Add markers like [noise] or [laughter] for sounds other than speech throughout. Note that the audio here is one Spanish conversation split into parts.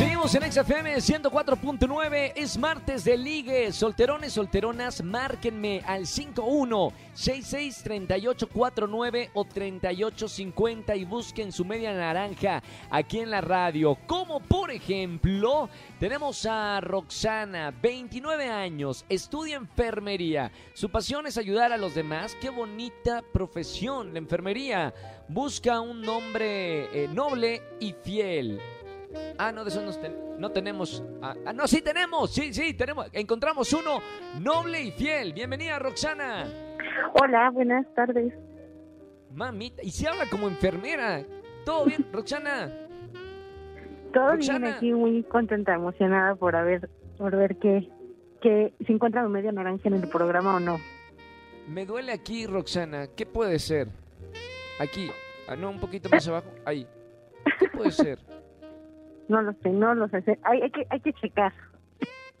Seguimos en XFM 104.9, es martes de ligue. Solterones, solteronas, márquenme al 51 66 3849 o 3850 y busquen su media naranja aquí en la radio. Como por ejemplo, tenemos a Roxana, 29 años, estudia enfermería. Su pasión es ayudar a los demás. Qué bonita profesión, la enfermería. Busca un nombre eh, noble y fiel. Ah, no, de eso no, ten- no tenemos. Ah, ah, no, sí tenemos. Sí, sí, tenemos. Encontramos uno noble y fiel. Bienvenida, Roxana. Hola, buenas tardes. Mamita. Y si habla como enfermera. ¿Todo bien, Roxana? Todo Roxana. bien aquí, muy contenta, emocionada por haber, por ver que, que se encuentra mi media naranja en el programa o no. Me duele aquí, Roxana. ¿Qué puede ser? Aquí. Ah, no, un poquito más abajo. Ahí. ¿Qué puede ser? [laughs] No lo sé, no lo sé. Hay, hay que, hay que checar.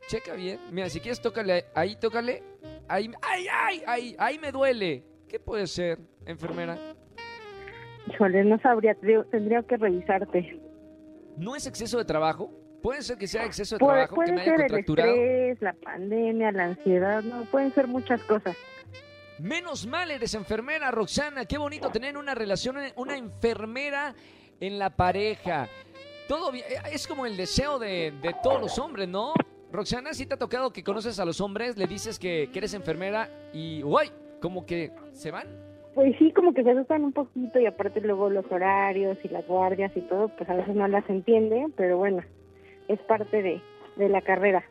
Checa bien. Mira, si quieres, tócale ahí, tócale. Ahí, ay, ay, ay, ahí me duele. ¿Qué puede ser, enfermera? Híjole, no sabría, tendría, que revisarte. ¿No es exceso de trabajo? Puede ser que sea exceso de trabajo que puede me haya ser el contracturado. estrés, la pandemia, la ansiedad, no, pueden ser muchas cosas. Menos mal eres enfermera, Roxana. Qué bonito tener una relación, una enfermera en la pareja. Todo bien. eh, Es como el deseo de, de todos los hombres, ¿no? Roxana, si te ha tocado que conoces a los hombres, le dices que, que eres enfermera y, uy, como que se van. Pues sí, como que se asustan un poquito y aparte luego los horarios y las guardias y todo, pues a veces no las entiende, pero bueno, es parte de, de la carrera.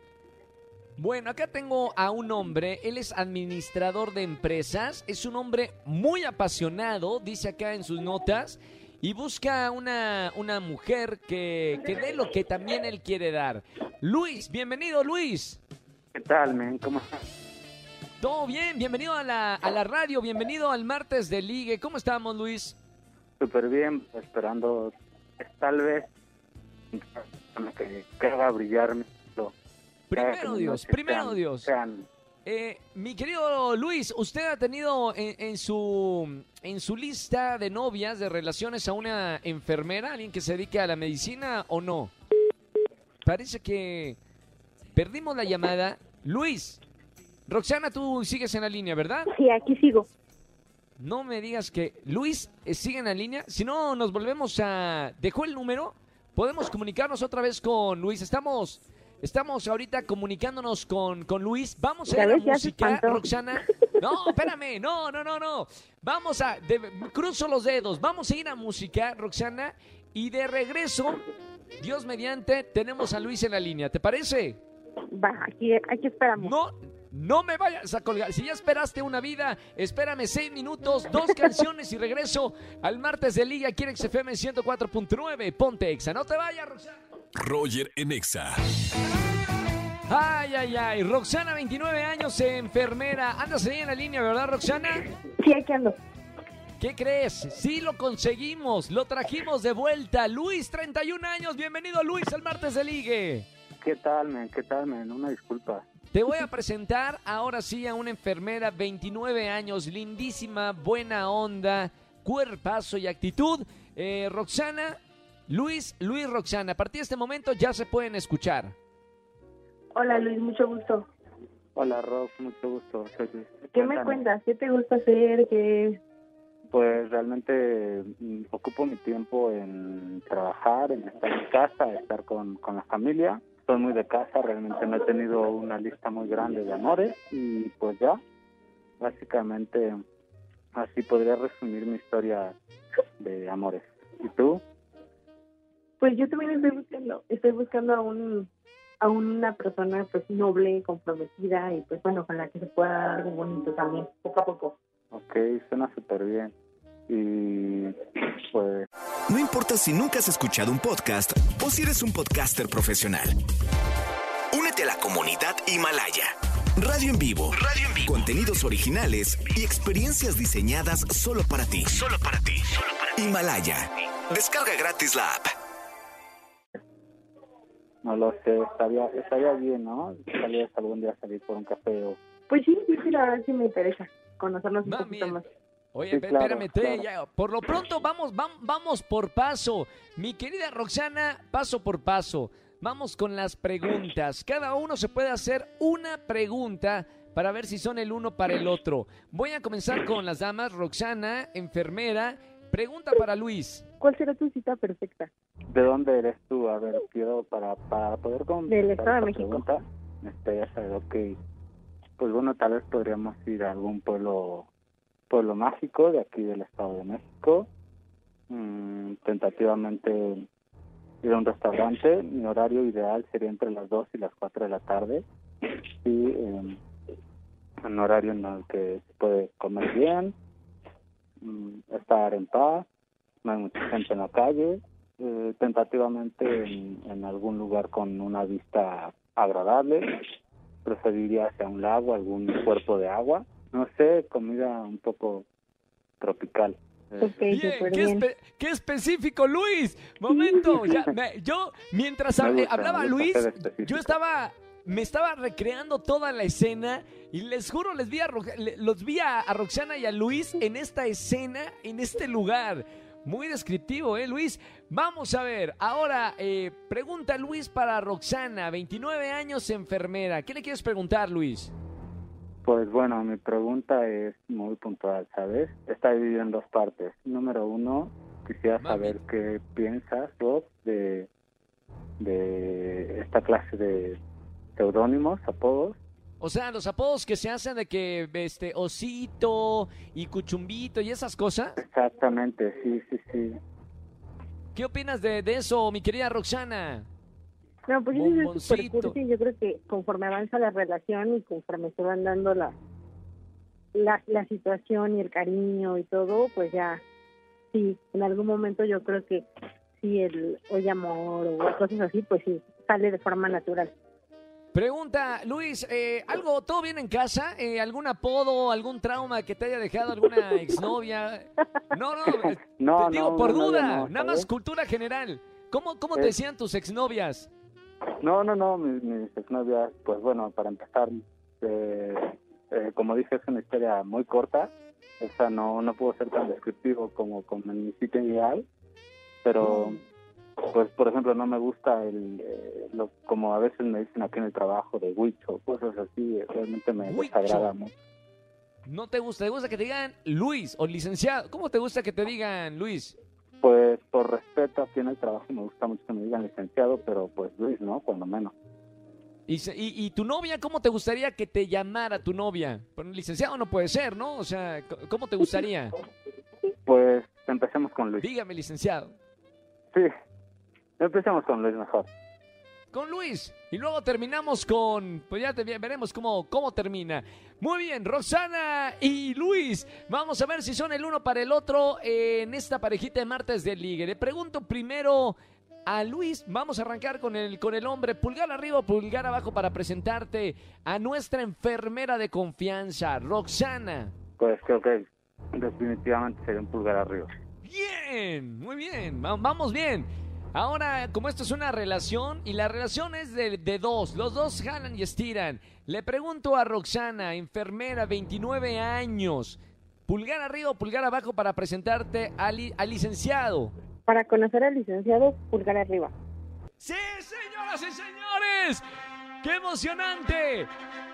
Bueno, acá tengo a un hombre, él es administrador de empresas, es un hombre muy apasionado, dice acá en sus notas, y busca una, una mujer que, que dé lo que también él quiere dar. Luis, bienvenido Luis. ¿Qué tal, men? ¿Cómo estás? Todo bien, bienvenido a la, a la radio, bienvenido al martes de ligue. ¿Cómo estamos Luis? Súper bien, esperando eh, tal vez que, que haga brillar mi lo- que haga que Primero Dios, primero sean- Dios. sean- Eh, mi querido Luis, ¿usted ha tenido en, en su, en su lista de novias, de relaciones a una enfermera, alguien que se dedique a la medicina o no? Parece que perdimos la llamada. Luis, Roxana, tú sigues en la línea, ¿verdad? Sí, aquí sigo. No me digas que Luis eh, sigue en la línea. Si no, nos volvemos a... ¿Dejó el número? Podemos comunicarnos otra vez con Luis. Estamos... Estamos ahorita comunicándonos con, con Luis. Vamos a ir a la música. Roxana. No, espérame, no, no, no, no. Vamos a, de- cruzo los dedos, vamos a ir a música, Roxana, y de regreso, Dios mediante, tenemos a Luis en la línea. ¿Te parece? Va, aquí, aquí esperamos. No, no me vayas a colgar. Si ya esperaste una vida, espérame seis minutos, dos canciones y regreso al martes de Liga aquí en XFM 104.9. Ponte Exa. No te vayas, Roxana. Roger en Exa. Ay, ay, ay. Roxana, 29 años, enfermera. Andas ahí en la línea, ¿verdad, Roxana? Sí, aquí ando. ¿Qué crees? Sí lo conseguimos. Lo trajimos de vuelta. Luis, 31 años. Bienvenido, Luis, al martes de Ligue. ¿Qué tal, men? ¿Qué tal, men? Una disculpa. Te voy a presentar ahora sí a una enfermera, 29 años, lindísima, buena onda, cuerpazo y actitud. Eh, Roxana, Luis, Luis Roxana, a partir de este momento ya se pueden escuchar. Hola Luis, mucho gusto. Hola, Rob, mucho gusto. Soy Luis. ¿Qué me cuentas? ¿Qué te gusta hacer? ¿Qué... Pues realmente mm, ocupo mi tiempo en trabajar, en estar en casa, estar con, con la familia. Soy muy de casa, realmente no he tenido una lista muy grande de amores y pues ya, básicamente así podría resumir mi historia de amores. ¿Y tú? Pues yo también estoy buscando, estoy buscando a un a una persona pues noble, comprometida y pues bueno, con la que se pueda dar algo bonito también, poco a poco. Ok, suena súper bien. Y pues No importa si nunca has escuchado un podcast o si eres un podcaster profesional. Únete a la comunidad Himalaya. Radio en vivo. Radio en vivo. Contenidos originales y experiencias diseñadas solo para ti. Solo para ti. Himalaya. Descarga gratis la app. No lo sé, estaría, estaría bien, ¿no? Vez algún día salir por un café o, Pues sí, sí, sí, la verdad sí me interesa conocernos un poquito más. Oye, Sí, pe- claro, espérame, te- claro. ya, por lo pronto vamos, vam- vamos por paso. Mi querida Roxana, paso por paso. Vamos con las preguntas. Cada uno se puede hacer una pregunta para ver si son el uno para el otro. Voy a comenzar con las damas. Roxana, enfermera. Pregunta para Luis. ¿Cuál será tu cita perfecta? ¿De dónde eres tú? A ver, quiero para, para poder contestar Del Estado de México. pregunta, necesitaría saber, ok, pues bueno, tal vez podríamos ir a algún pueblo pueblo mágico de aquí del Estado de México, Mm, tentativamente ir a un restaurante, mi horario ideal sería entre las 2 y las 4 de la tarde, y eh, un horario en el que se puede comer bien, mm, estar en paz, no hay mucha gente en la calle, eh, tentativamente en, en algún lugar con una vista agradable, preferiría hacia un lago, algún cuerpo de agua, no sé, comida un poco tropical. Eh, Bien, qué, bien. espe- qué específico, Luis. Momento, [laughs] ya, me- yo mientras Me hab- gusta, hablaba Luis, yo estaba, me estaba recreando toda la escena y les juro, les vi a los vi a, a Roxana y a Luis en esta escena, en este lugar. Muy descriptivo, ¿eh, Luis? Vamos a ver, ahora, eh, pregunta Luis para Roxana, 29 años, enfermera. ¿Qué le quieres preguntar, Luis? Pues bueno, mi pregunta es muy puntual, ¿sabes? Está dividida en dos partes. Número uno, quisiera Mami. saber qué piensas, Rob, de, de esta clase de seudónimos, apodos. O sea, los apodos que se hacen de que este osito y cuchumbito y esas cosas. Exactamente, sí, sí, sí. ¿Qué opinas de, de eso, mi querida Roxana? No, pues eso es cursi. Yo creo que conforme avanza la relación y conforme se van dando la, la, la situación y el cariño y todo, pues ya, sí, en algún momento yo creo que sí, el oye amor o cosas así, pues sí, sale de forma natural. Pregunta, Luis, eh, ¿algo, todo bien en casa? Eh, ¿Algún apodo, algún trauma que te haya dejado alguna exnovia? No, no, [laughs] eh, No, te digo no, por no, duda, no, nada más cultura general. ¿Cómo, cómo te decían tus exnovias? No, no, no, mis, mis exnovias, pues bueno, para empezar, eh, eh, como dije, es una historia muy corta. Esa no, no puedo ser tan descriptivo como, como en mi sitio ideal, pero, pues, por ejemplo, no me gusta el, eh, lo, como a veces me dicen aquí en el trabajo de Wicho, cosas así, eh, realmente me Huicho. desagrada mucho. ¿No te gusta? ¿Te gusta que te digan Luis o licenciado? ¿Cómo te gusta que te digan Luis? Pues, por respeto aquí en el trabajo, me gusta mucho que me digan licenciado, pero pues Luis, ¿no? Cuando menos. ¿Y, y, y tu novia, cómo te gustaría que te llamara tu novia? Bueno, licenciado no puede ser, ¿no? O sea, ¿cómo te gustaría? Pues, empecemos con Luis. Dígame, licenciado. Sí, empecemos con Luis mejor. Con Luis. Y luego terminamos con... Pues ya te- veremos cómo, cómo termina. Muy bien, Roxana y Luis. Vamos a ver si son el uno para el otro en esta parejita de martes de ligue. Le pregunto primero a Luis. Vamos a arrancar con el, con el hombre. Pulgar arriba pulgar abajo para presentarte a nuestra enfermera de confianza, Roxana. Pues creo que definitivamente sería un pulgar arriba. Bien, muy bien, va- vamos bien. Ahora, como esto es una relación y la relación es de, de dos, los dos jalan y estiran. Le pregunto a Roxana, enfermera, 29 años, pulgar arriba o pulgar abajo para presentarte al, al licenciado. Para conocer al licenciado, pulgar arriba. Sí, señoras y señores, qué emocionante.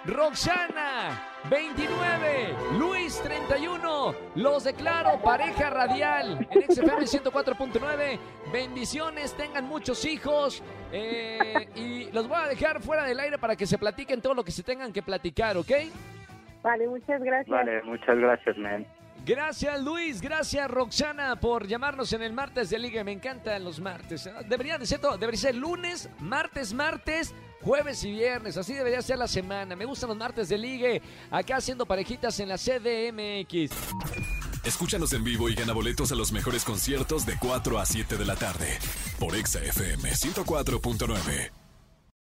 Roxana, 29, Luis, 31. Los declaro pareja radial en XFM 104.9. Bendiciones, tengan muchos hijos. eh, y los voy a dejar fuera del aire para que se platiquen todo lo que se tengan que platicar, ¿ok? Vale, muchas gracias. Vale, muchas gracias, man. Gracias Luis, gracias Roxana por llamarnos en el martes de Liga. Me encantan los martes. Debería de todo, debería ser lunes, martes, martes, jueves y viernes. Así debería ser la semana. Me gustan los martes de Ligue. Acá haciendo parejitas en la CDMX. Escúchanos en vivo y gana boletos a los mejores conciertos de 4 a 7 de la tarde por Exa FM 104.9.